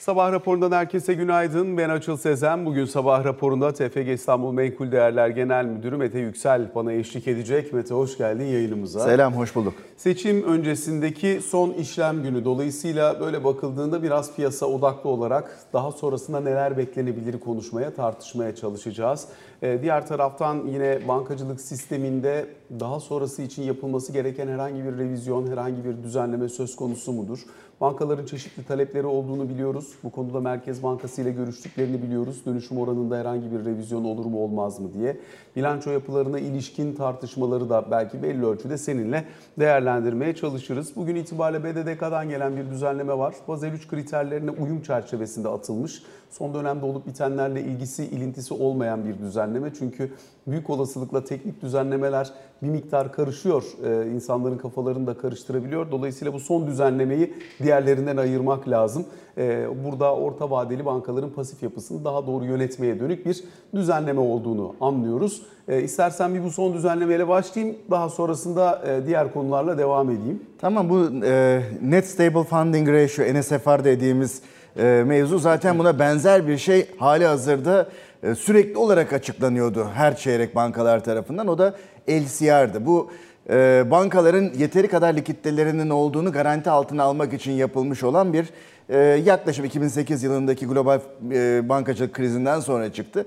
Sabah raporundan herkese günaydın. Ben Açıl Sezen. Bugün sabah raporunda TFG İstanbul Menkul Değerler Genel Müdürü Mete Yüksel bana eşlik edecek. Mete hoş geldin yayınımıza. Selam, hoş bulduk. Seçim öncesindeki son işlem günü. Dolayısıyla böyle bakıldığında biraz piyasa odaklı olarak daha sonrasında neler beklenebilir konuşmaya, tartışmaya çalışacağız. Ee, diğer taraftan yine bankacılık sisteminde daha sonrası için yapılması gereken herhangi bir revizyon, herhangi bir düzenleme söz konusu mudur? Bankaların çeşitli talepleri olduğunu biliyoruz. Bu konuda Merkez Bankası ile görüştüklerini biliyoruz. Dönüşüm oranında herhangi bir revizyon olur mu olmaz mı diye. Bilanço yapılarına ilişkin tartışmaları da belki belli ölçüde seninle değerlendirmeye çalışırız. Bugün itibariyle BDDK'dan gelen bir düzenleme var. Bazel 3 kriterlerine uyum çerçevesinde atılmış. Son dönemde olup bitenlerle ilgisi, ilintisi olmayan bir düzenleme. Çünkü büyük olasılıkla teknik düzenlemeler bir miktar karışıyor. Ee, insanların kafalarını da karıştırabiliyor. Dolayısıyla bu son düzenlemeyi diğerlerinden ayırmak lazım. Ee, burada orta vadeli bankaların pasif yapısını daha doğru yönetmeye dönük bir düzenleme olduğunu anlıyoruz. Ee, istersen bir bu son düzenlemeyle başlayayım. Daha sonrasında e, diğer konularla devam edeyim. Tamam bu e, Net Stable Funding Ratio, NSFR dediğimiz mevzu zaten buna benzer bir şey hali hazırda e, sürekli olarak açıklanıyordu her çeyrek bankalar tarafından. O da LCR'dı. Bu e, bankaların yeteri kadar likiditelerinin olduğunu garanti altına almak için yapılmış olan bir e, yaklaşım 2008 yılındaki global e, bankacılık krizinden sonra çıktı.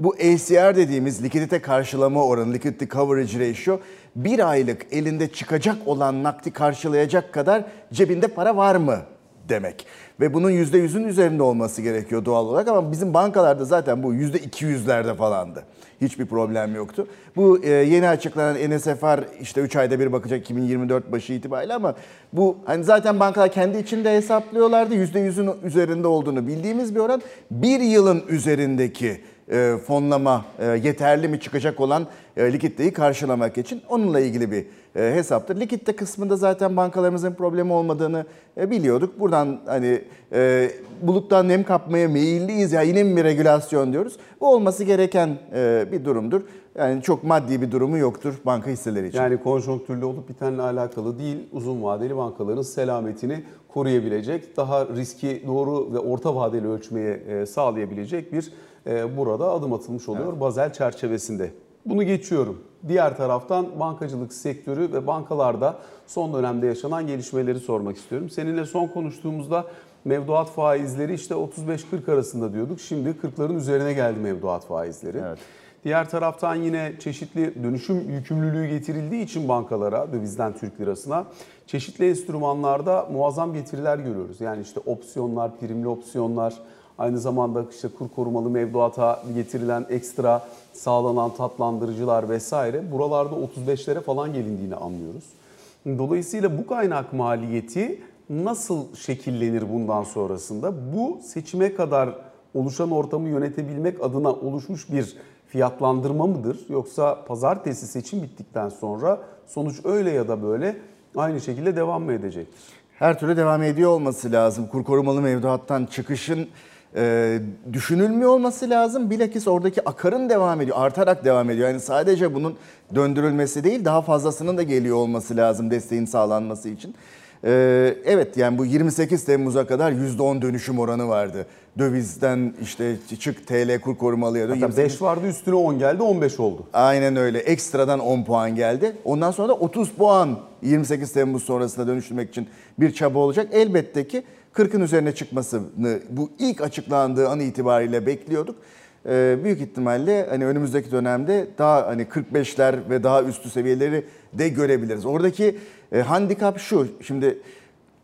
Bu LCR dediğimiz likidite karşılama oranı, liquidity coverage ratio bir aylık elinde çıkacak olan nakdi karşılayacak kadar cebinde para var mı demek. Ve bunun %100'ün üzerinde olması gerekiyor doğal olarak ama bizim bankalarda zaten bu %200'lerde falandı. Hiçbir problem yoktu. Bu e, yeni açıklanan NSFR işte 3 ayda bir bakacak 2024 başı itibariyle ama bu hani zaten bankalar kendi içinde hesaplıyorlardı. %100'ün üzerinde olduğunu bildiğimiz bir oran. Bir yılın üzerindeki e, fonlama e, yeterli mi çıkacak olan e, likiditeyi karşılamak için onunla ilgili bir hesaptır. Likitte kısmında zaten bankalarımızın problemi olmadığını biliyorduk. Buradan hani buluttan nem kapmaya meyilliyiz ya yine mi bir regülasyon diyoruz. Bu olması gereken bir durumdur. Yani çok maddi bir durumu yoktur banka hisseleri için. Yani konjonktürlü olup bitenle alakalı değil, uzun vadeli bankaların selametini koruyabilecek, daha riski doğru ve orta vadeli ölçmeye sağlayabilecek bir e, burada adım atılmış oluyor evet. Bazel çerçevesinde. Bunu geçiyorum. Diğer taraftan bankacılık sektörü ve bankalarda son dönemde yaşanan gelişmeleri sormak istiyorum. Seninle son konuştuğumuzda mevduat faizleri işte 35-40 arasında diyorduk. Şimdi 40'ların üzerine geldi mevduat faizleri. Evet. Diğer taraftan yine çeşitli dönüşüm yükümlülüğü getirildiği için bankalara dövizden Türk lirasına çeşitli enstrümanlarda muazzam getiriler görüyoruz. Yani işte opsiyonlar, primli opsiyonlar, Aynı zamanda işte kur korumalı mevduata getirilen ekstra sağlanan tatlandırıcılar vesaire buralarda 35'lere falan gelindiğini anlıyoruz. Dolayısıyla bu kaynak maliyeti nasıl şekillenir bundan sonrasında? Bu seçime kadar oluşan ortamı yönetebilmek adına oluşmuş bir fiyatlandırma mıdır? Yoksa pazartesi seçim bittikten sonra sonuç öyle ya da böyle aynı şekilde devam mı edecektir? Her türlü devam ediyor olması lazım. Kur korumalı mevduattan çıkışın e, düşünülmüyor olması lazım. Bilakis oradaki akarın devam ediyor, artarak devam ediyor. Yani sadece bunun döndürülmesi değil, daha fazlasının da geliyor olması lazım desteğin sağlanması için. Ee, evet yani bu 28 Temmuz'a kadar %10 dönüşüm oranı vardı. Dövizden işte çık TL kur korumalıya dön. 5 vardı üstüne 10 geldi 15 oldu. Aynen öyle ekstradan 10 puan geldi. Ondan sonra da 30 puan 28 Temmuz sonrasında dönüştürmek için bir çaba olacak. Elbette ki 40'ın üzerine çıkmasını bu ilk açıklandığı an itibariyle bekliyorduk. Ee, büyük ihtimalle hani önümüzdeki dönemde daha hani 45'ler ve daha üstü seviyeleri de görebiliriz. Oradaki e, handikap şu. Şimdi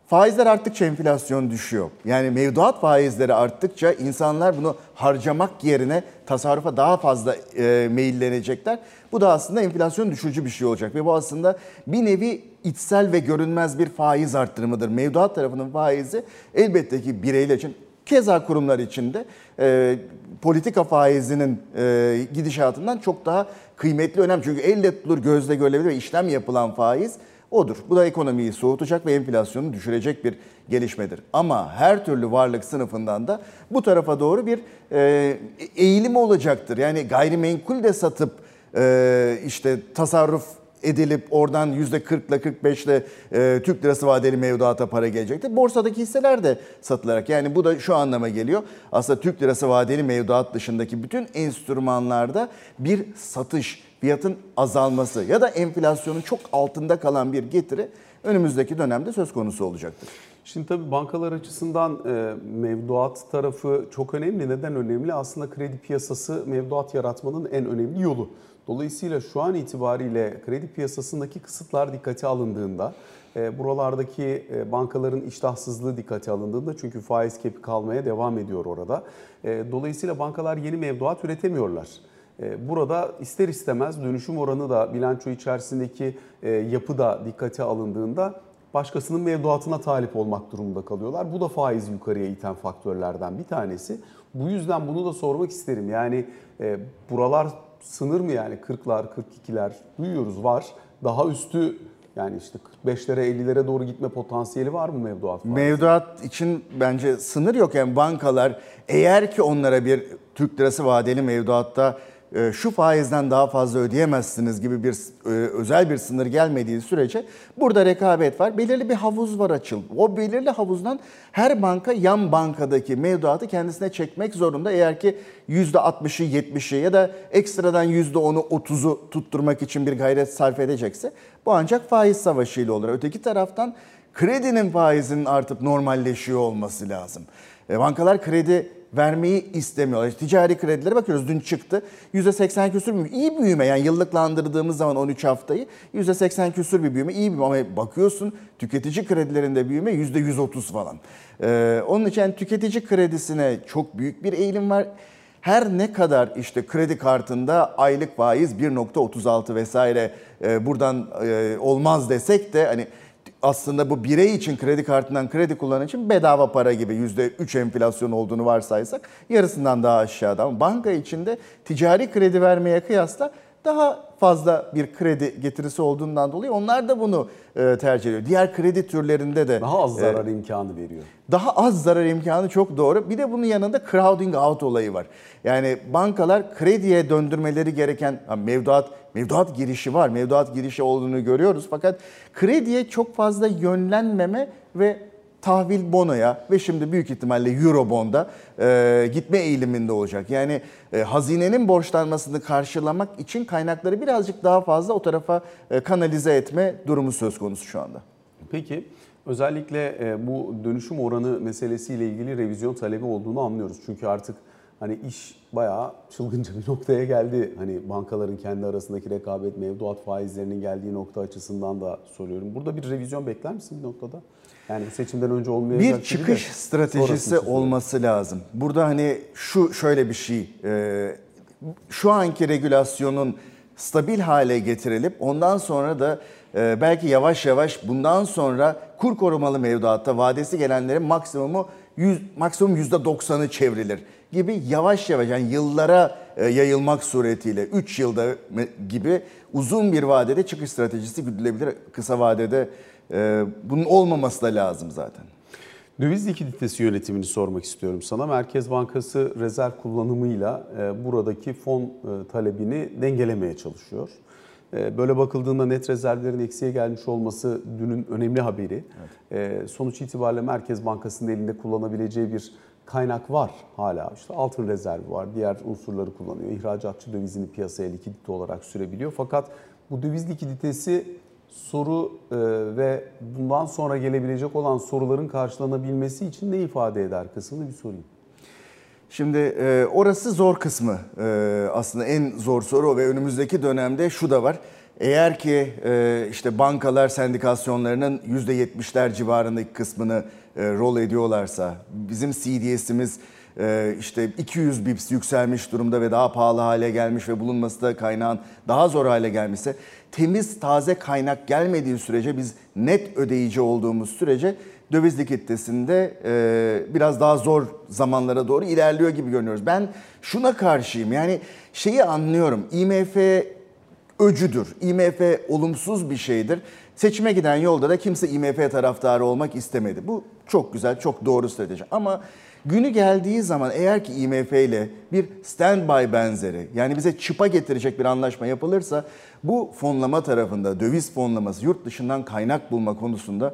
faizler arttıkça enflasyon düşüyor. Yani mevduat faizleri arttıkça insanlar bunu harcamak yerine tasarrufa daha fazla e, meyillenecekler. Bu da aslında enflasyon düşürücü bir şey olacak ve bu aslında bir nevi içsel ve görünmez bir faiz arttırımıdır. Mevduat tarafının faizi elbette ki bireyler için keza kurumlar için de e, politika faizinin e, gidişatından çok daha kıymetli önem. Çünkü elle tutulur, gözle görülebilir ve işlem yapılan faiz odur. Bu da ekonomiyi soğutacak ve enflasyonu düşürecek bir gelişmedir. Ama her türlü varlık sınıfından da bu tarafa doğru bir e, eğilim olacaktır. Yani gayrimenkul de satıp e, işte tasarruf edilip oradan %40 ile 45 ile e, Türk lirası vadeli mevduata para gelecekti. Borsadaki hisseler de satılarak yani bu da şu anlama geliyor. Aslında Türk lirası vadeli mevduat dışındaki bütün enstrümanlarda bir satış, fiyatın azalması ya da enflasyonun çok altında kalan bir getiri önümüzdeki dönemde söz konusu olacaktır. Şimdi tabii bankalar açısından e, mevduat tarafı çok önemli. Neden önemli? Aslında kredi piyasası mevduat yaratmanın en önemli yolu. Dolayısıyla şu an itibariyle kredi piyasasındaki kısıtlar dikkate alındığında, e, buralardaki e, bankaların iştahsızlığı dikkate alındığında çünkü faiz kepi kalmaya devam ediyor orada. Dolayısıyla bankalar yeni mevduat üretemiyorlar. E, Burada ister istemez dönüşüm oranı da bilanço içerisindeki e, yapı da dikkate alındığında başkasının mevduatına talip olmak durumunda kalıyorlar. Bu da faizi yukarıya iten faktörlerden bir tanesi. Bu yüzden bunu da sormak isterim. Yani e, buralar sınır mı yani 40'lar, 42'ler duyuyoruz var. Daha üstü yani işte 45'lere 50'lere doğru gitme potansiyeli var mı mevduat faizi? Mevduat için bence sınır yok. Yani bankalar eğer ki onlara bir Türk lirası vadeli mevduatta şu faizden daha fazla ödeyemezsiniz gibi bir e, özel bir sınır gelmediği sürece burada rekabet var. Belirli bir havuz var açıl. O belirli havuzdan her banka yan bankadaki mevduatı kendisine çekmek zorunda. Eğer ki %60'ı 70'i ya da ekstradan %10'u 30'u tutturmak için bir gayret sarf edecekse bu ancak faiz savaşıyla olur. Öteki taraftan kredinin faizinin artıp normalleşiyor olması lazım. E, bankalar kredi vermeyi istemiyorlar. Ticari kredilere bakıyoruz dün çıktı. %80 küsür büyüme. İyi büyüme yani yıllıklandırdığımız zaman 13 haftayı %80 küsür bir büyüme. iyi büyüme ama bakıyorsun tüketici kredilerinde büyüme %130 falan. Ee, onun için yani tüketici kredisine çok büyük bir eğilim var. Her ne kadar işte kredi kartında aylık faiz 1.36 vesaire e, buradan e, olmaz desek de hani aslında bu birey için kredi kartından kredi kullanan için bedava para gibi %3 enflasyon olduğunu varsaysak yarısından daha aşağıda. Ama banka içinde ticari kredi vermeye kıyasla daha fazla bir kredi getirisi olduğundan dolayı onlar da bunu e, tercih ediyor. Diğer kredi türlerinde de Daha az e, zarar imkanı veriyor. daha az zarar imkanı çok doğru. Bir de bunun yanında crowding out olayı var. Yani bankalar krediye döndürmeleri gereken mevduat mevduat girişi var. Mevduat girişi olduğunu görüyoruz fakat krediye çok fazla yönlenmeme ve tahvil bonoya ve şimdi büyük ihtimalle Eurobond'a e, gitme eğiliminde olacak. Yani e, hazinenin borçlanmasını karşılamak için kaynakları birazcık daha fazla o tarafa e, kanalize etme durumu söz konusu şu anda. Peki özellikle e, bu dönüşüm oranı meselesiyle ilgili revizyon talebi olduğunu anlıyoruz. Çünkü artık hani iş bayağı çılgınca bir noktaya geldi. Hani bankaların kendi arasındaki rekabet, mevduat faizlerinin geldiği nokta açısından da soruyorum. Burada bir revizyon bekler misin bir noktada? Yani seçimden önce olmayacak bir gibi de çıkış stratejisi olması lazım. Burada hani şu şöyle bir şey, e, şu anki regülasyonun stabil hale getirilip ondan sonra da e, belki yavaş yavaş bundan sonra kur korumalı mevduatta vadesi gelenlerin maksimumu 100, maksimum %90'ı çevrilir gibi yavaş yavaş yani yıllara e, yayılmak suretiyle 3 yılda gibi uzun bir vadede çıkış stratejisi güdülebilir. Kısa vadede bunun olmaması da lazım zaten. Döviz likiditesi yönetimini sormak istiyorum sana. Merkez Bankası rezerv kullanımıyla e, buradaki fon e, talebini dengelemeye çalışıyor. E, Böyle bakıldığında net rezervlerin eksiye gelmiş olması dünün önemli haberi. E, Sonuç itibariyle Merkez Bankası'nın elinde kullanabileceği bir kaynak var hala. İşte altın rezervi var, diğer unsurları kullanıyor. İhracatçı dövizini piyasaya likidite olarak sürebiliyor. Fakat bu döviz likiditesi soru e, ve bundan sonra gelebilecek olan soruların karşılanabilmesi için ne ifade eder kısmını bir sorayım. Şimdi e, orası zor kısmı e, aslında en zor soru ve önümüzdeki dönemde şu da var. Eğer ki işte bankalar sendikasyonlarının %70'ler civarındaki kısmını rol ediyorlarsa, bizim CDS'imiz işte 200 bips yükselmiş durumda ve daha pahalı hale gelmiş ve bulunması da kaynağın daha zor hale gelmişse, temiz taze kaynak gelmediği sürece biz net ödeyici olduğumuz sürece döviz likiditesinde e, biraz daha zor zamanlara doğru ilerliyor gibi görünüyoruz. Ben şuna karşıyım yani şeyi anlıyorum IMF öcüdür. IMF olumsuz bir şeydir. Seçime giden yolda da kimse IMF taraftarı olmak istemedi. Bu çok güzel, çok doğru strateji. Ama Günü geldiği zaman eğer ki IMF ile bir standby benzeri yani bize çıpa getirecek bir anlaşma yapılırsa bu fonlama tarafında döviz fonlaması yurt dışından kaynak bulma konusunda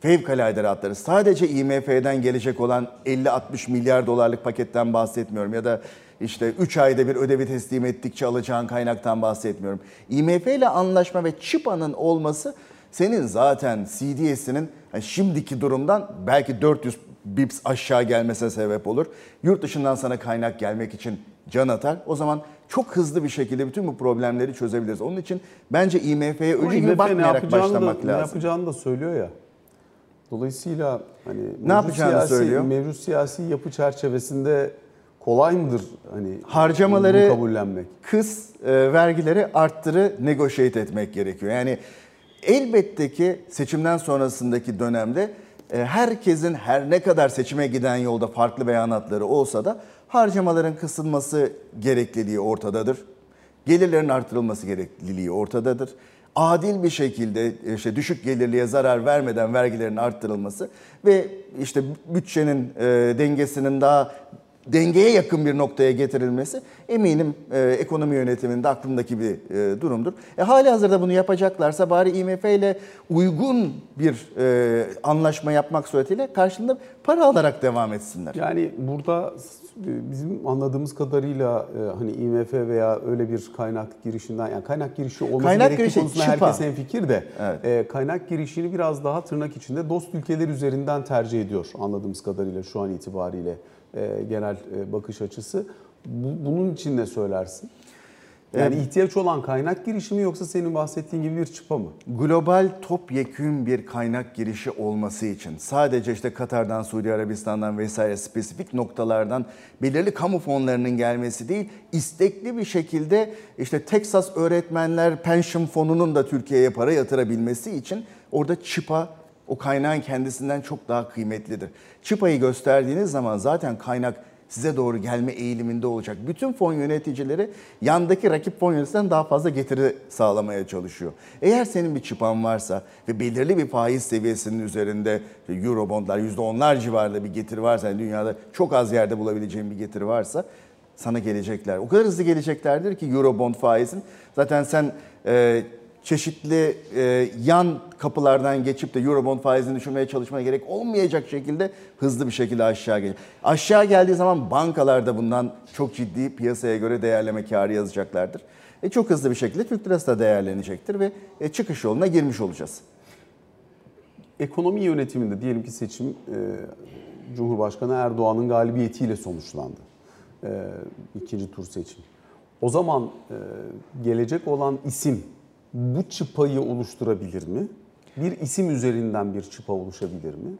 fevkalade rahatlarız. Sadece IMF'den gelecek olan 50-60 milyar dolarlık paketten bahsetmiyorum ya da işte 3 ayda bir ödevi teslim ettikçe alacağın kaynaktan bahsetmiyorum. IMF ile anlaşma ve çıpanın olması senin zaten CDS'inin yani şimdiki durumdan belki 400 bips aşağı gelmesine sebep olur. Yurt dışından sana kaynak gelmek için can atar. O zaman çok hızlı bir şekilde bütün bu problemleri çözebiliriz. Onun için bence IMF'ye ölü gibi IMF ne bakmayarak yapacağını da, başlamak ne lazım. yapacağını da söylüyor ya. Dolayısıyla hani mevcut yapacağını siyasi, söylüyor? Mevcut siyasi yapı çerçevesinde kolay mıdır hani Harcamaları kabullenmek? kıs, e, vergileri arttırı, negotiate etmek gerekiyor. Yani elbette ki seçimden sonrasındaki dönemde e, herkesin her ne kadar seçime giden yolda farklı beyanatları olsa da harcamaların kısılması gerekliliği ortadadır. Gelirlerin artırılması gerekliliği ortadadır. Adil bir şekilde işte düşük gelirliye zarar vermeden vergilerin arttırılması ve işte bütçenin e, dengesinin daha dengeye yakın bir noktaya getirilmesi eminim e, ekonomi yönetiminde aklımdaki bir e, durumdur. E, hali hazırda bunu yapacaklarsa bari IMF ile uygun bir e, anlaşma yapmak suretiyle karşılığında para alarak devam etsinler. Yani burada bizim anladığımız kadarıyla e, hani IMF veya öyle bir kaynak girişinden yani kaynak girişi olması Kaynak gerektiği girişi, konusunda çıpa. herkes hemfikir de Evet. e, kaynak girişini biraz daha tırnak içinde dost ülkeler üzerinden tercih ediyor anladığımız kadarıyla şu an itibariyle e, genel e, bakış açısı. Bu- bunun için ne söylersin? Yani ihtiyaç olan kaynak girişi mi yoksa senin bahsettiğin gibi bir çıpa mı? global topyekün bir kaynak girişi olması için sadece işte Katar'dan, Suudi Arabistan'dan vesaire spesifik noktalardan belirli kamu fonlarının gelmesi değil, istekli bir şekilde işte Texas Öğretmenler Pension Fonu'nun da Türkiye'ye para yatırabilmesi için orada çıpa o kaynağın kendisinden çok daha kıymetlidir. Çıpayı gösterdiğiniz zaman zaten kaynak size doğru gelme eğiliminde olacak. Bütün fon yöneticileri yandaki rakip fon yöneticisinden daha fazla getiri sağlamaya çalışıyor. Eğer senin bir çıpan varsa ve belirli bir faiz seviyesinin üzerinde Eurobondlar %10'lar civarında bir getiri varsa, yani dünyada çok az yerde bulabileceğin bir getiri varsa sana gelecekler. O kadar hızlı geleceklerdir ki Eurobond faizin. Zaten sen e, çeşitli e, yan kapılardan geçip de Eurobond faizini düşürmeye çalışmana gerek olmayacak şekilde hızlı bir şekilde aşağı gelecek. Aşağı geldiği zaman bankalar da bundan çok ciddi piyasaya göre değerleme karı yazacaklardır. E, çok hızlı bir şekilde Türk lirası da değerlenecektir ve e, çıkış yoluna girmiş olacağız. Ekonomi yönetiminde diyelim ki seçim e, Cumhurbaşkanı Erdoğan'ın galibiyetiyle sonuçlandı. E, ikinci tur seçim. O zaman e, gelecek olan isim bu çıpayı oluşturabilir mi? Bir isim üzerinden bir çıpa oluşabilir mi?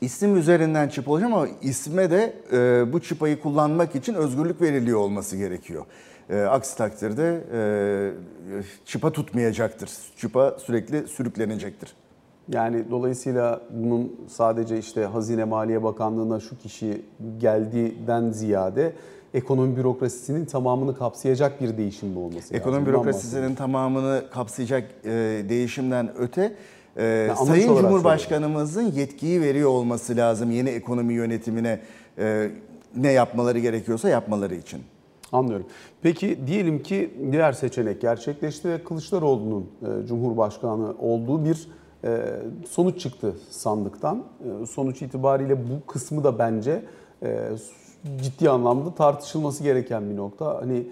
İsim üzerinden çıpa olacak ama isme de e, bu çıpayı kullanmak için özgürlük veriliyor olması gerekiyor. E, aksi takdirde e, çıpa tutmayacaktır. Çıpa sürekli sürüklenecektir. Yani dolayısıyla bunun sadece işte Hazine Maliye Bakanlığı'na şu kişi geldiğinden ziyade ekonomi bürokrasisinin tamamını kapsayacak bir değişim mi olması lazım? Ekonomi Bundan bürokrasisinin tamamını kapsayacak e, değişimden öte e, Sayın Cumhurbaşkanımızın yetkiyi veriyor olması lazım yeni ekonomi yönetimine e, ne yapmaları gerekiyorsa yapmaları için. Anlıyorum. Peki diyelim ki diğer seçenek gerçekleşti ve Kılıçdaroğlu'nun e, Cumhurbaşkanı olduğu bir e, sonuç çıktı sandıktan. E, sonuç itibariyle bu kısmı da bence e, ciddi anlamda tartışılması gereken bir nokta. Hani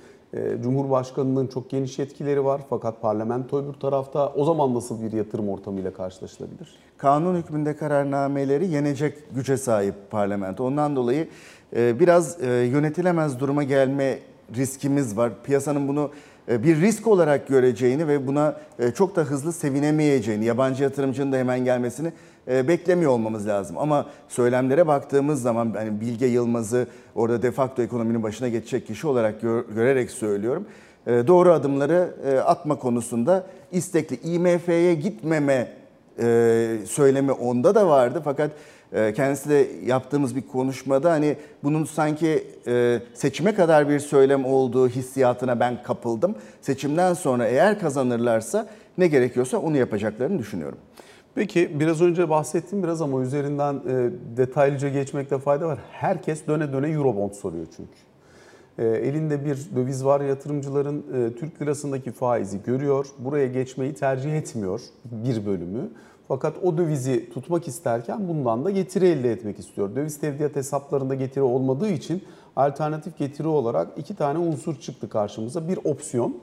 Cumhurbaşkanının çok geniş yetkileri var fakat parlamento öbür tarafta o zaman nasıl bir yatırım ortamıyla karşılaşılabilir? Kanun hükmünde kararnameleri yenecek güce sahip parlamento. Ondan dolayı e, biraz e, yönetilemez duruma gelme riskimiz var. Piyasanın bunu e, bir risk olarak göreceğini ve buna çok da hızlı sevinemeyeceğini, yabancı yatırımcının da hemen gelmesini beklemiyor olmamız lazım. Ama söylemlere baktığımız zaman hani Bilge Yılmaz'ı orada de facto ekonominin başına geçecek kişi olarak gör- görerek söylüyorum. E, Doğru adımları e, atma konusunda istekli. IMF'ye gitmeme e, söylemi onda da vardı fakat e, kendisi de yaptığımız bir konuşmada hani bunun sanki seçime kadar bir söylem olduğu hissiyatına ben kapıldım. Seçimden sonra eğer kazanırlarsa ne gerekiyorsa onu yapacaklarını düşünüyorum. Peki biraz önce bahsettim biraz ama üzerinden e, detaylıca geçmekte fayda var. Herkes döne döne Eurobond soruyor çünkü. E, elinde bir döviz var yatırımcıların e, Türk lirasındaki faizi görüyor. Buraya geçmeyi tercih etmiyor bir bölümü. Fakat o dövizi tutmak isterken bundan da getiri elde etmek istiyor. Döviz tevdiat hesaplarında getiri olmadığı için alternatif getiri olarak iki tane unsur çıktı karşımıza. Bir opsiyon,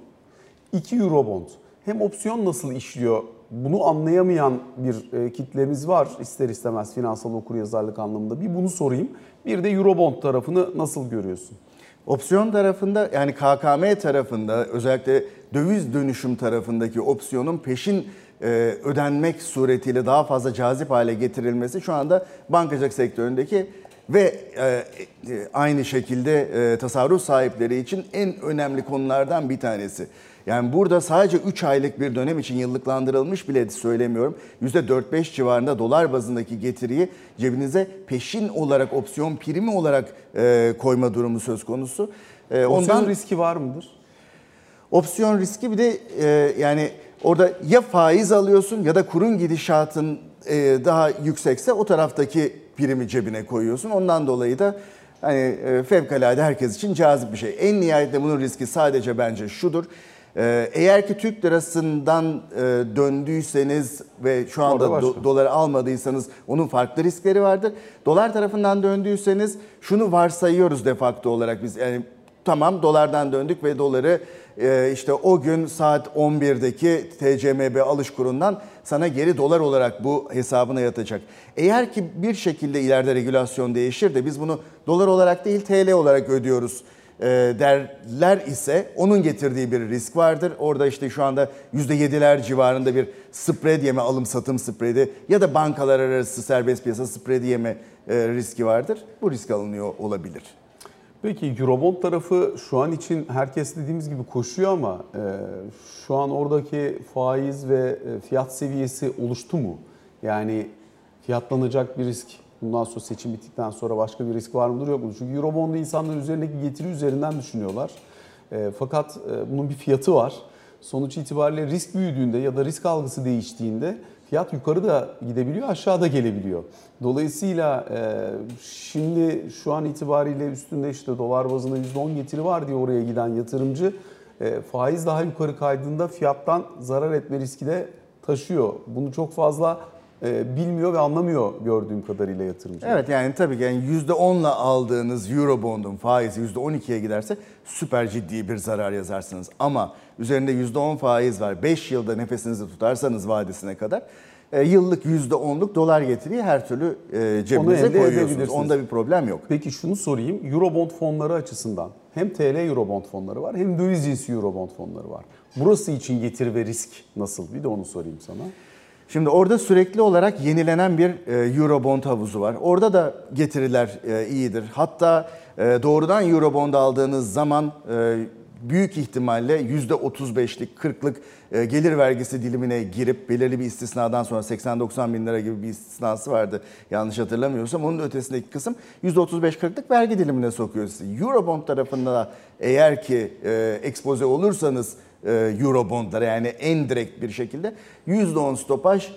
iki Eurobond. Hem opsiyon nasıl işliyor bunu anlayamayan bir e, kitlemiz var ister istemez finansal okuryazarlık anlamında. Bir bunu sorayım. Bir de Eurobond tarafını nasıl görüyorsun? Opsiyon tarafında yani KKM tarafında özellikle döviz dönüşüm tarafındaki opsiyonun peşin e, ödenmek suretiyle daha fazla cazip hale getirilmesi şu anda bankacılık sektöründeki ve e, e, aynı şekilde tasarruf sahipleri için en önemli konulardan bir tanesi. Yani burada sadece 3 aylık bir dönem için yıllıklandırılmış bile söylemiyorum. %4-5 civarında dolar bazındaki getiriyi cebinize peşin olarak opsiyon primi olarak e, koyma durumu söz konusu. E, Opsiyon riski var mıdır? Opsiyon riski bir de e, yani orada ya faiz alıyorsun ya da kurun gidişatın e, daha yüksekse o taraftaki primi cebine koyuyorsun. Ondan dolayı da hani e, fevkalade herkes için cazip bir şey. En nihayetinde bunun riski sadece bence şudur. E, eğer ki Türk lirasından e, döndüyseniz ve şu anda do- doları almadıysanız onun farklı riskleri vardır. Dolar tarafından döndüyseniz şunu varsayıyoruz de facto olarak biz yani tamam dolardan döndük ve doları e, işte o gün saat 11'deki TCMB alış kurundan sana geri dolar olarak bu hesabına yatacak. Eğer ki bir şekilde ileride regülasyon değişir de biz bunu dolar olarak değil TL olarak ödüyoruz derler ise onun getirdiği bir risk vardır. Orada işte şu anda %7'ler civarında bir spread yeme, alım satım spreadi ya da bankalar arası serbest piyasa spread yeme e, riski vardır. Bu risk alınıyor olabilir. Peki Eurobond tarafı şu an için herkes dediğimiz gibi koşuyor ama e, şu an oradaki faiz ve e, fiyat seviyesi oluştu mu? Yani fiyatlanacak bir risk bundan sonra seçim bittikten sonra başka bir risk var mıdır yok mudur? Çünkü Eurobond'u insanlar üzerindeki getiri üzerinden düşünüyorlar. E, fakat e, bunun bir fiyatı var. Sonuç itibariyle risk büyüdüğünde ya da risk algısı değiştiğinde fiyat yukarı da gidebiliyor, aşağıda gelebiliyor. Dolayısıyla e, şimdi şu an itibariyle üstünde işte dolar bazında %10 getiri var diye oraya giden yatırımcı e, faiz daha yukarı kaydığında fiyattan zarar etme riski de taşıyor. Bunu çok fazla bilmiyor ve anlamıyor gördüğüm kadarıyla yatırımcı. Evet yani tabii ki yani %10'la aldığınız Eurobond'un faizi %12'ye giderse süper ciddi bir zarar yazarsınız. Ama üzerinde %10 faiz var. 5 yılda nefesinizi tutarsanız vadesine kadar e, yıllık %10'luk dolar getiriyi her türlü e, cebinize elde koyuyorsunuz. Onda bir problem yok. Peki şunu sorayım. Eurobond fonları açısından hem TL Eurobond fonları var hem döviz cinsi Eurobond fonları var. Burası için getiri ve risk nasıl? Bir de onu sorayım sana. Şimdi orada sürekli olarak yenilenen bir e, Eurobond havuzu var. Orada da getiriler e, iyidir. Hatta e, doğrudan Eurobond aldığınız zaman büyük ihtimalle %35'lik, 40'lık e, gelir vergisi dilimine girip belirli bir istisnadan sonra 80-90 bin lira gibi bir istisnası vardı yanlış hatırlamıyorsam. Onun ötesindeki kısım %35-40'lık vergi dilimine sokuyor sizi. Eurobond tarafında da eğer ki e, ekspoze olursanız Eurobondlara yani en direkt bir şekilde %10 stopaj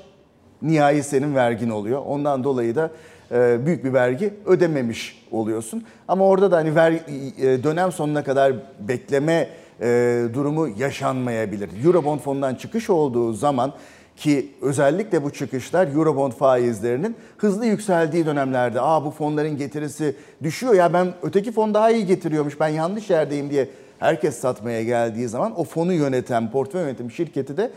nihai senin vergin oluyor. Ondan dolayı da e, büyük bir vergi ödememiş oluyorsun. Ama orada da hani ver, e, dönem sonuna kadar bekleme e, durumu yaşanmayabilir. Eurobond fonundan çıkış olduğu zaman ki özellikle bu çıkışlar Eurobond faizlerinin hızlı yükseldiği dönemlerde aa bu fonların getirisi düşüyor ya ben öteki fon daha iyi getiriyormuş ben yanlış yerdeyim diye herkes satmaya geldiği zaman o fonu yöneten portföy yönetim şirketi de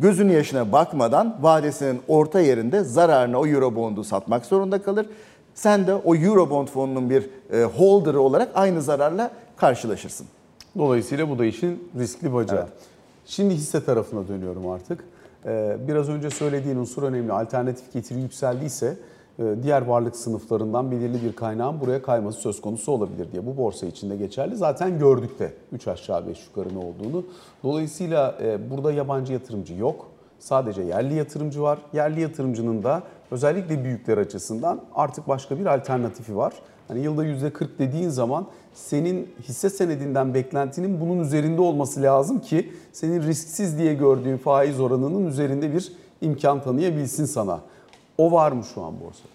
gözünün yaşına bakmadan vadesinin orta yerinde zararına o Eurobond'u satmak zorunda kalır. Sen de o Eurobond fonunun bir e, holder'ı olarak aynı zararla karşılaşırsın. Dolayısıyla bu da işin riskli bacağı. Şimdi hisse tarafına dönüyorum artık. Ee, Biraz önce söylediğin unsur önemli. Alternatif getiri yükseldiyse e, diğer varlık sınıflarından belirli bir kaynağın buraya kayması söz konusu olabilir diye. Bu borsa içinde geçerli. Zaten gördük de 3 aşağı 5 yukarı ne olduğunu. Dolayısıyla e, burada yabancı yatırımcı yok. Sadece yerli yatırımcı var. Yerli yatırımcının da özellikle büyükler açısından artık başka bir alternatifi var. Hani yılda %40 dediğin zaman senin hisse senedinden beklentinin bunun üzerinde olması lazım ki senin risksiz diye gördüğün faiz oranının üzerinde bir imkan tanıyabilsin sana. O var mı şu an borsada?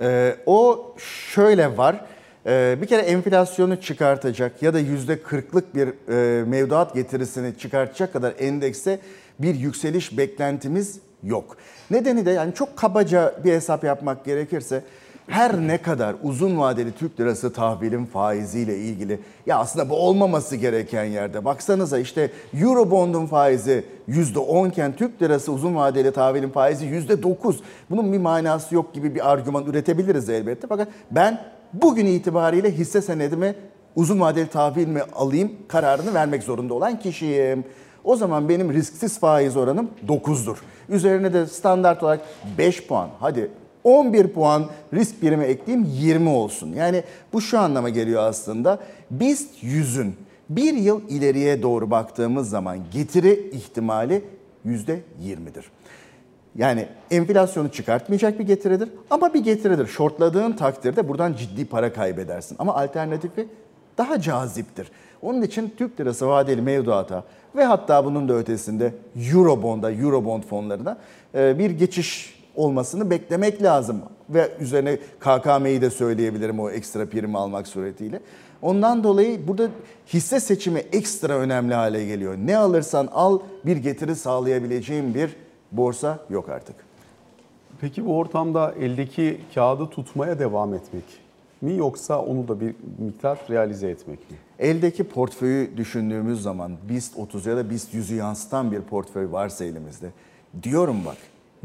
Ee, o şöyle var. Ee, bir kere enflasyonu çıkartacak ya da yüzde kırklık bir e, mevduat getirisini çıkartacak kadar endekste bir yükseliş beklentimiz yok. Nedeni de yani çok kabaca bir hesap yapmak gerekirse her ne kadar uzun vadeli Türk lirası tahvilin faiziyle ilgili ya aslında bu olmaması gereken yerde baksanıza işte Eurobond'un faizi %10 iken Türk lirası uzun vadeli tahvilin faizi %9. Bunun bir manası yok gibi bir argüman üretebiliriz elbette fakat ben bugün itibariyle hisse senedimi uzun vadeli tahvil mi alayım kararını vermek zorunda olan kişiyim. O zaman benim risksiz faiz oranım 9'dur. Üzerine de standart olarak 5 puan. Hadi 11 puan risk birimi ekleyeyim 20 olsun. Yani bu şu anlama geliyor aslında. BIST 100'ün bir yıl ileriye doğru baktığımız zaman getiri ihtimali %20'dir. Yani enflasyonu çıkartmayacak bir getiridir ama bir getiridir. Shortladığın takdirde buradan ciddi para kaybedersin. Ama alternatifi daha caziptir. Onun için Türk lirası vadeli mevduata ve hatta bunun da ötesinde Eurobond'a, Eurobond fonlarına e, bir geçiş olmasını beklemek lazım. Ve üzerine KKM'yi de söyleyebilirim o ekstra primi almak suretiyle. Ondan dolayı burada hisse seçimi ekstra önemli hale geliyor. Ne alırsan al bir getiri sağlayabileceğin bir borsa yok artık. Peki bu ortamda eldeki kağıdı tutmaya devam etmek mi yoksa onu da bir miktar realize etmek mi? Eldeki portföyü düşündüğümüz zaman BIST 30 ya da BIST 100'ü yansıtan bir portföy varsa elimizde. Diyorum bak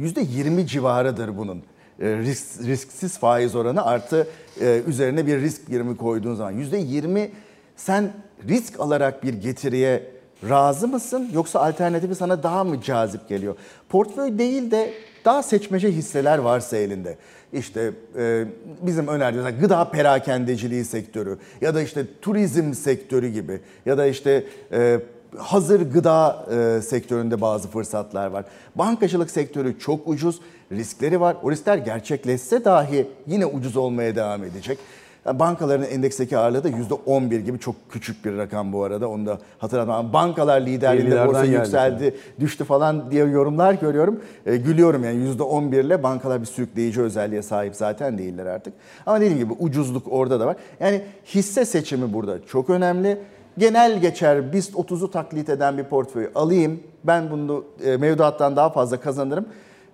%20 civarıdır bunun e, risk, risksiz faiz oranı artı e, üzerine bir risk birimi koyduğun zaman %20 sen risk alarak bir getiriye razı mısın yoksa alternatifi sana daha mı cazip geliyor? Portföy değil de daha seçmece hisseler varsa elinde. İşte e, bizim önerdiğimiz gıda perakendeciliği sektörü ya da işte turizm sektörü gibi ya da işte e, hazır gıda e, sektöründe bazı fırsatlar var. Bankacılık sektörü çok ucuz, riskleri var. O riskler gerçekleşse dahi yine ucuz olmaya devam edecek. Yani bankaların endeksteki ağırlığı da %11 gibi çok küçük bir rakam bu arada. Onu da hatırlatmam. Bankalar liderliğinde 50'lerden borsa yükseldi, düştü falan diye yorumlar görüyorum. E, gülüyorum yani %11 ile bankalar bir sürükleyici özelliğe sahip zaten değiller artık. Ama dediğim gibi ucuzluk orada da var. Yani hisse seçimi burada çok önemli. Genel geçer BIST 30'u taklit eden bir portföy alayım. Ben bunu e, mevduattan daha fazla kazanırım.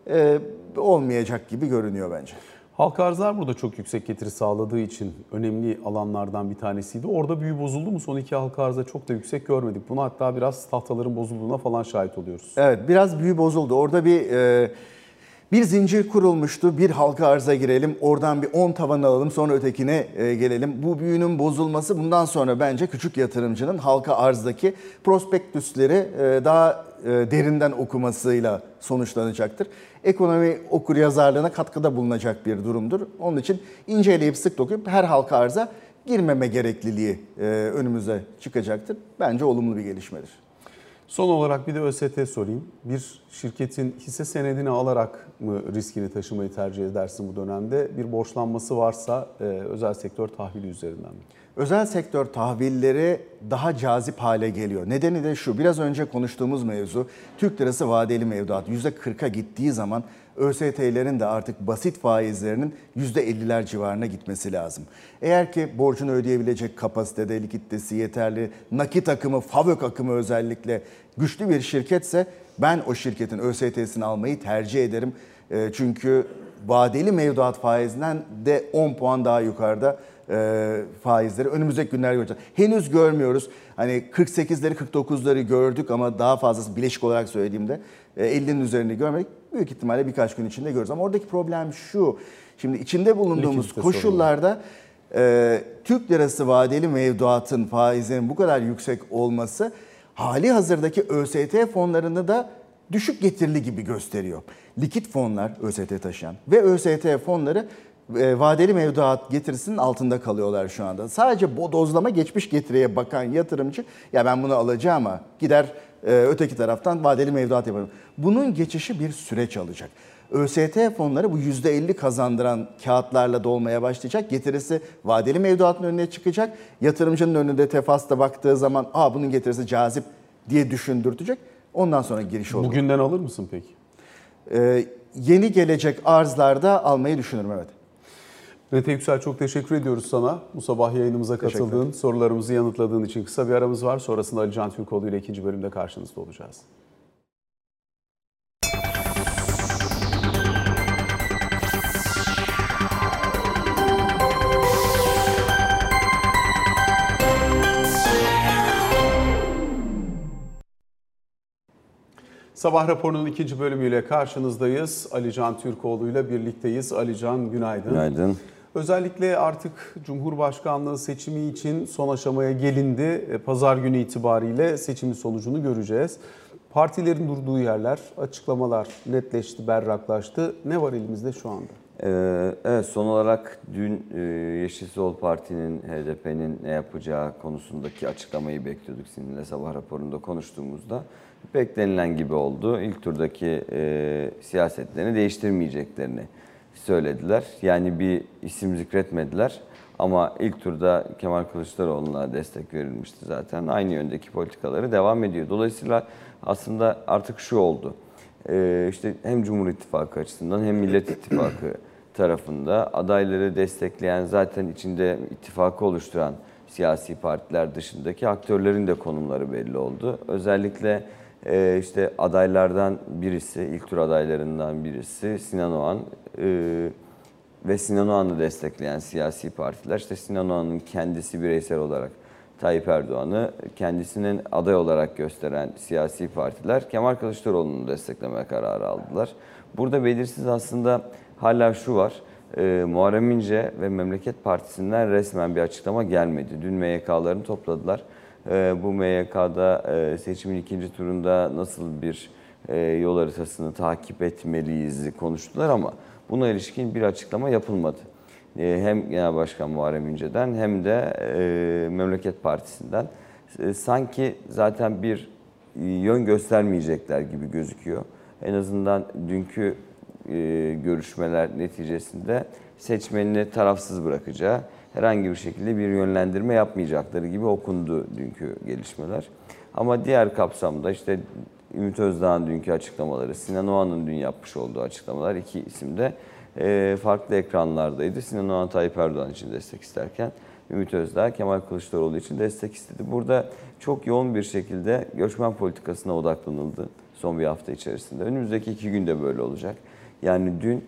E, olmayacak gibi görünüyor bence. Halka arzlar burada çok yüksek getiri sağladığı için önemli alanlardan bir tanesiydi. Orada büyü bozuldu mu? Son iki halka arzda çok da yüksek görmedik. Buna hatta biraz tahtaların bozulduğuna falan şahit oluyoruz. Evet biraz büyü bozuldu. Orada bir e, bir zincir kurulmuştu. Bir halka arza girelim. Oradan bir 10 tavan alalım. Sonra ötekine e, gelelim. Bu büyünün bozulması bundan sonra bence küçük yatırımcının halka arzdaki prospektüsleri e, daha e, derinden okumasıyla sonuçlanacaktır. Ekonomi okur yazarlığına katkıda bulunacak bir durumdur. Onun için inceleyip sık dokuyup her halka arza girmeme gerekliliği önümüze çıkacaktır. Bence olumlu bir gelişmedir. Son olarak bir de ÖST sorayım. Bir şirketin hisse senedini alarak mı riskini taşımayı tercih edersin bu dönemde? Bir borçlanması varsa e, özel sektör tahvili üzerinden mi? Özel sektör tahvilleri daha cazip hale geliyor. Nedeni de şu, biraz önce konuştuğumuz mevzu Türk lirası vadeli mevduat %40'a gittiği zaman ÖST'lerin de artık basit faizlerinin %50'ler civarına gitmesi lazım. Eğer ki borcunu ödeyebilecek kapasitede, likiditesi yeterli, nakit akımı, FAVÖK akımı özellikle güçlü bir şirketse ben o şirketin ÖST'sini almayı tercih ederim. E, Çünkü vadeli mevduat faizinden de 10 puan daha yukarıda e, faizleri önümüzdeki günler göreceğiz. Henüz görmüyoruz. Hani 48'leri 49'ları gördük ama daha fazlası bileşik olarak söylediğimde e, 50'nin üzerini görmedik. Büyük ihtimalle birkaç gün içinde görürüz. Ama oradaki problem şu. Şimdi içinde bulunduğumuz Likidite koşullarda e, Türk lirası vadeli mevduatın faizinin bu kadar yüksek olması hali hazırdaki ÖST fonlarını da düşük getirili gibi gösteriyor. Likit fonlar ÖST taşıyan ve ÖST fonları e, vadeli mevduat getirisinin altında kalıyorlar şu anda. Sadece bodozlama geçmiş getiriye bakan yatırımcı ya ben bunu alacağım ama gider e, öteki taraftan vadeli mevduat yaparım. Bunun geçişi bir süreç alacak. ÖST fonları bu %50 kazandıran kağıtlarla dolmaya başlayacak. Getirisi vadeli mevduatın önüne çıkacak. Yatırımcının önünde tefasta baktığı zaman Aa, bunun getirisi cazip diye düşündürtecek. Ondan sonra giriş olur. Bugünden alır mısın peki? e, yeni gelecek arzlarda almayı düşünürüm evet. Mete Yüksel çok teşekkür ediyoruz sana. Bu sabah yayınımıza katıldığın, sorularımızı yanıtladığın için kısa bir aramız var. Sonrasında Ali Can Türkoğlu ile ikinci bölümde karşınızda olacağız. Sabah raporunun ikinci bölümüyle karşınızdayız. Ali Can Türkoğlu ile birlikteyiz. Ali Can günaydın. Günaydın. Özellikle artık Cumhurbaşkanlığı seçimi için son aşamaya gelindi. E, Pazar günü itibariyle seçimin sonucunu göreceğiz. Partilerin durduğu yerler, açıklamalar netleşti, berraklaştı. Ne var elimizde şu anda? Ee, evet son olarak dün e, Yeşil Sol Parti'nin, HDP'nin ne yapacağı konusundaki açıklamayı bekliyorduk seninle sabah raporunda konuştuğumuzda. Beklenilen gibi oldu. İlk turdaki e, siyasetlerini değiştirmeyeceklerini söylediler. Yani bir isim zikretmediler. Ama ilk turda Kemal Kılıçdaroğlu'na destek verilmişti zaten. Aynı yöndeki politikaları devam ediyor. Dolayısıyla aslında artık şu oldu. Ee, işte hem Cumhur İttifakı açısından hem Millet İttifakı tarafında adayları destekleyen zaten içinde ittifakı oluşturan siyasi partiler dışındaki aktörlerin de konumları belli oldu. Özellikle e, işte adaylardan birisi, ilk tur adaylarından birisi Sinan Oğan e, ve Sinan Oğan'ı destekleyen siyasi partiler. İşte Sinan Oğan'ın kendisi bireysel olarak Tayyip Erdoğan'ı kendisinin aday olarak gösteren siyasi partiler Kemal Kılıçdaroğlu'nu destekleme kararı aldılar. Burada belirsiz aslında hala şu var. E, Muharrem İnce ve Memleket Partisi'nden resmen bir açıklama gelmedi. Dün MYK'larını topladılar. E, bu MYK'da e, seçimin ikinci turunda nasıl bir e, yol haritasını takip etmeliyiz konuştular ama buna ilişkin bir açıklama yapılmadı. E, hem Genel Başkan Muharrem İnce'den hem de Memleket Partisi'nden sanki zaten bir yön göstermeyecekler gibi gözüküyor. En azından dünkü görüşmeler neticesinde seçmenini tarafsız bırakacağı, herhangi bir şekilde bir yönlendirme yapmayacakları gibi okundu dünkü gelişmeler. Ama diğer kapsamda işte Ümit Özdağ'ın dünkü açıklamaları, Sinan Oğan'ın dün yapmış olduğu açıklamalar iki isim de e, farklı ekranlardaydı. Sinan Oğan Tayyip Erdoğan için destek isterken Ümit Özdağ Kemal Kılıçdaroğlu için destek istedi. Burada çok yoğun bir şekilde göçmen politikasına odaklanıldı son bir hafta içerisinde. Önümüzdeki iki günde böyle olacak. Yani dün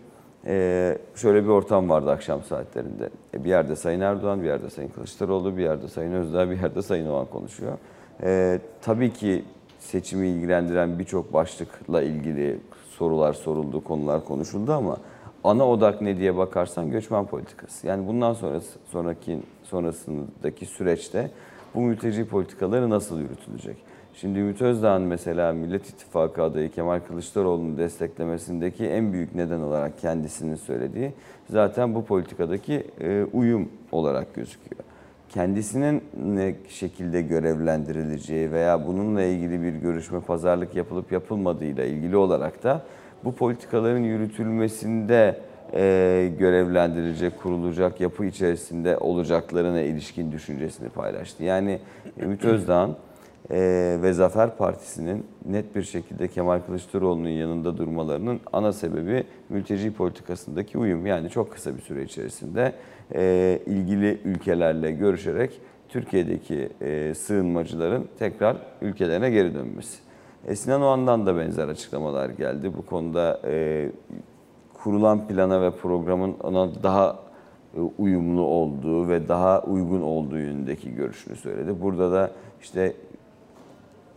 e, şöyle bir ortam vardı akşam saatlerinde. E, bir yerde Sayın Erdoğan, bir yerde Sayın Kılıçdaroğlu, bir yerde Sayın Özdağ, bir yerde Sayın Oğan konuşuyor. E, tabii ki seçimi ilgilendiren birçok başlıkla ilgili sorular soruldu, konular konuşuldu ama ana odak ne diye bakarsan göçmen politikası. Yani bundan sonrası sonraki sonrasındaki süreçte bu mülteci politikaları nasıl yürütülecek? Şimdi Ümit Özdağ'ın mesela Millet İttifakı adayı Kemal Kılıçdaroğlu'nu desteklemesindeki en büyük neden olarak kendisinin söylediği zaten bu politikadaki e, uyum olarak gözüküyor. Kendisinin ne şekilde görevlendirileceği veya bununla ilgili bir görüşme pazarlık yapılıp yapılmadığıyla ilgili olarak da bu politikaların yürütülmesinde e, görevlendirilecek, kurulacak yapı içerisinde olacaklarına ilişkin düşüncesini paylaştı. Yani Ümit Özdağ'ın e, ve Zafer Partisi'nin net bir şekilde Kemal Kılıçdaroğlu'nun yanında durmalarının ana sebebi mülteci politikasındaki uyum. Yani çok kısa bir süre içerisinde e, ilgili ülkelerle görüşerek Türkiye'deki e, sığınmacıların tekrar ülkelerine geri dönmesi. E, Sinan Oğan'dan da benzer açıklamalar geldi. Bu konuda e, kurulan plana ve programın ona daha e, uyumlu olduğu ve daha uygun olduğu yönündeki görüşünü söyledi. Burada da işte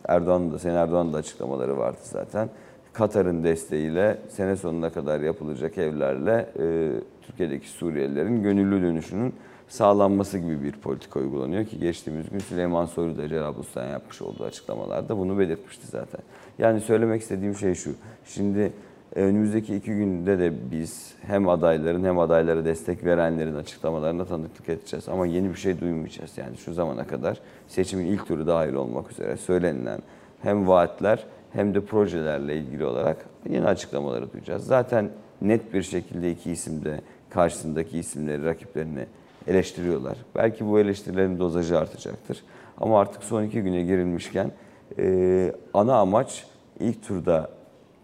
Erdoğan'ın da, Sayın Erdoğan'ın da açıklamaları vardı zaten. Katar'ın desteğiyle sene sonuna kadar yapılacak evlerle e, Türkiye'deki Suriyelilerin gönüllü dönüşünün sağlanması gibi bir politika uygulanıyor ki geçtiğimiz gün Süleyman Soylu da Cerablus'tan yapmış olduğu açıklamalarda bunu belirtmişti zaten. Yani söylemek istediğim şey şu. Şimdi önümüzdeki iki günde de biz hem adayların hem adaylara destek verenlerin açıklamalarına tanıklık edeceğiz. Ama yeni bir şey duymayacağız. Yani şu zamana kadar seçimin ilk turu dahil olmak üzere söylenilen hem vaatler hem de projelerle ilgili olarak yeni açıklamaları duyacağız. Zaten net bir şekilde iki isim de karşısındaki isimleri, rakiplerini eleştiriyorlar. Belki bu eleştirilerin dozajı artacaktır. Ama artık son iki güne girilmişken e, ana amaç ilk turda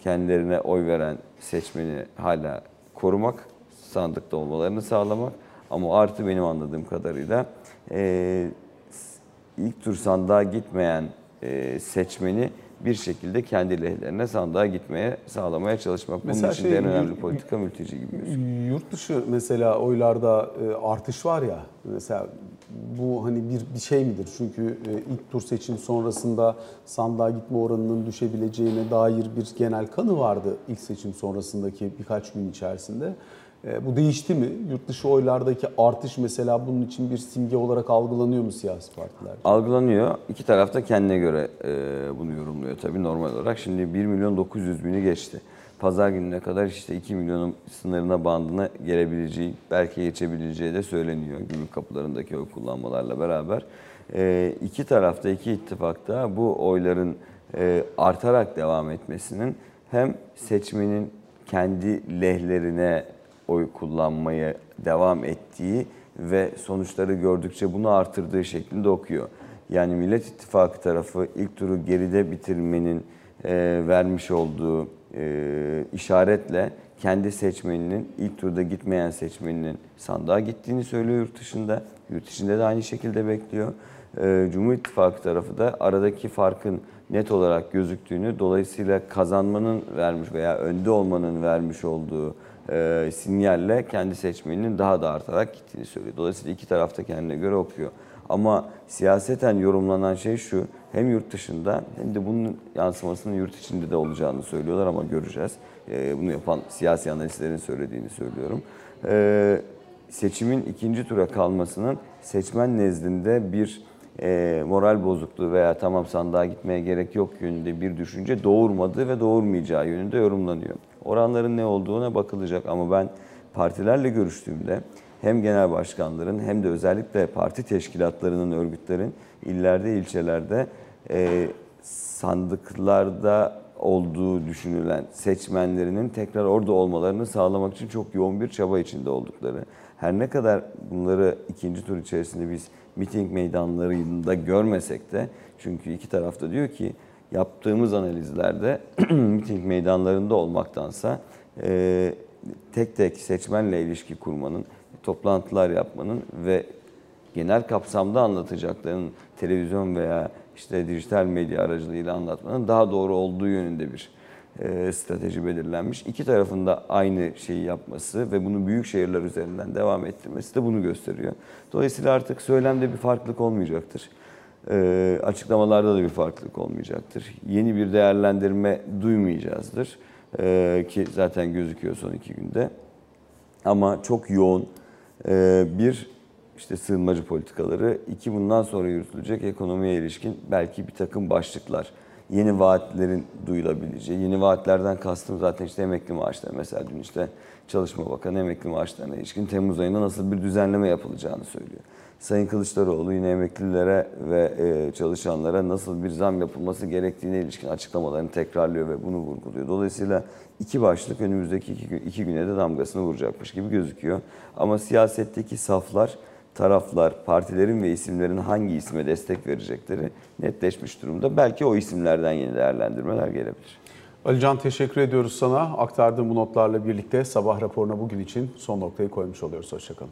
kendilerine oy veren seçmeni hala korumak, sandıkta olmalarını sağlamak. Ama artı benim anladığım kadarıyla e, ilk tur sandığa gitmeyen e, seçmeni bir şekilde kendi lehlerine sandığa gitmeye sağlamaya çalışmak. Bunun Mesela için şey de en önemli politika mülteci gibi gözüküyor. Yurt dışı mesela oylarda e, artış var ya mesela bu hani bir bir şey midir? Çünkü e, ilk tur seçim sonrasında sandığa gitme oranının düşebileceğine dair bir genel kanı vardı ilk seçim sonrasındaki birkaç gün içerisinde. E, Bu değişti mi? Yurt dışı oylardaki artış mesela bunun için bir simge olarak algılanıyor mu siyasi partiler? Algılanıyor. İki taraf da kendine göre e, bunu yorumluyor tabii normal olarak. Şimdi 1 milyon 900 bini geçti. Pazar gününe kadar işte 2 milyonun sınırına bandına gelebileceği, belki geçebileceği de söyleniyor gümrük kapılarındaki oy kullanmalarla beraber. E, iki tarafta, iki ittifakta bu oyların e, artarak devam etmesinin hem seçmenin kendi lehlerine oy kullanmaya devam ettiği ve sonuçları gördükçe bunu artırdığı şeklinde okuyor. Yani Millet İttifakı tarafı ilk turu geride bitirmenin e, vermiş olduğu e, işaretle kendi seçmeninin ilk turda gitmeyen seçmeninin sandığa gittiğini söylüyor yurt dışında. Yurt içinde de aynı şekilde bekliyor. E, Cumhur İttifakı tarafı da aradaki farkın net olarak gözüktüğünü dolayısıyla kazanmanın vermiş veya önde olmanın vermiş olduğu e, sinyalle kendi seçmeninin daha da artarak gittiğini söylüyor. Dolayısıyla iki tarafta kendine göre okuyor. Ama siyaseten yorumlanan şey şu, hem yurt dışında hem de bunun yansımasının yurt içinde de olacağını söylüyorlar ama göreceğiz. E, bunu yapan siyasi analistlerin söylediğini söylüyorum. E, seçimin ikinci tura kalmasının seçmen nezdinde bir e, moral bozukluğu veya tamam sandığa gitmeye gerek yok yönünde bir düşünce doğurmadığı ve doğurmayacağı yönünde yorumlanıyor. Oranların ne olduğuna bakılacak ama ben partilerle görüştüğümde hem genel başkanların hem de özellikle parti teşkilatlarının, örgütlerin illerde, ilçelerde e, sandıklarda olduğu düşünülen seçmenlerinin tekrar orada olmalarını sağlamak için çok yoğun bir çaba içinde oldukları. Her ne kadar bunları ikinci tur içerisinde biz miting meydanlarında görmesek de çünkü iki tarafta diyor ki yaptığımız analizlerde miting meydanlarında olmaktansa e, tek tek seçmenle ilişki kurmanın, toplantılar yapmanın ve genel kapsamda anlatacaklarının televizyon veya işte dijital medya aracılığıyla anlatmanın daha doğru olduğu yönünde bir e, strateji belirlenmiş. İki tarafında aynı şeyi yapması ve bunu büyük şehirler üzerinden devam ettirmesi de bunu gösteriyor. Dolayısıyla artık söylemde bir farklılık olmayacaktır. E, açıklamalarda da bir farklılık olmayacaktır. Yeni bir değerlendirme duymayacağızdır. E, ki zaten gözüküyor son iki günde. Ama çok yoğun bir işte sığınmacı politikaları, iki bundan sonra yürütülecek ekonomiye ilişkin belki bir takım başlıklar, yeni vaatlerin duyulabileceği, yeni vaatlerden kastım zaten işte emekli maaşları. Mesela dün işte Çalışma Bakanı emekli maaşlarına ilişkin Temmuz ayında nasıl bir düzenleme yapılacağını söylüyor. Sayın Kılıçdaroğlu yine emeklilere ve e, çalışanlara nasıl bir zam yapılması gerektiğine ilişkin açıklamalarını tekrarlıyor ve bunu vurguluyor. Dolayısıyla iki başlık önümüzdeki iki, gün- iki güne de damgasını vuracakmış gibi gözüküyor. Ama siyasetteki saflar, taraflar, partilerin ve isimlerin hangi isme destek verecekleri netleşmiş durumda. Belki o isimlerden yeni değerlendirmeler gelebilir. Alican teşekkür ediyoruz sana. Aktardığın bu notlarla birlikte sabah raporuna bugün için son noktayı koymuş oluyoruz. Hoşçakalın.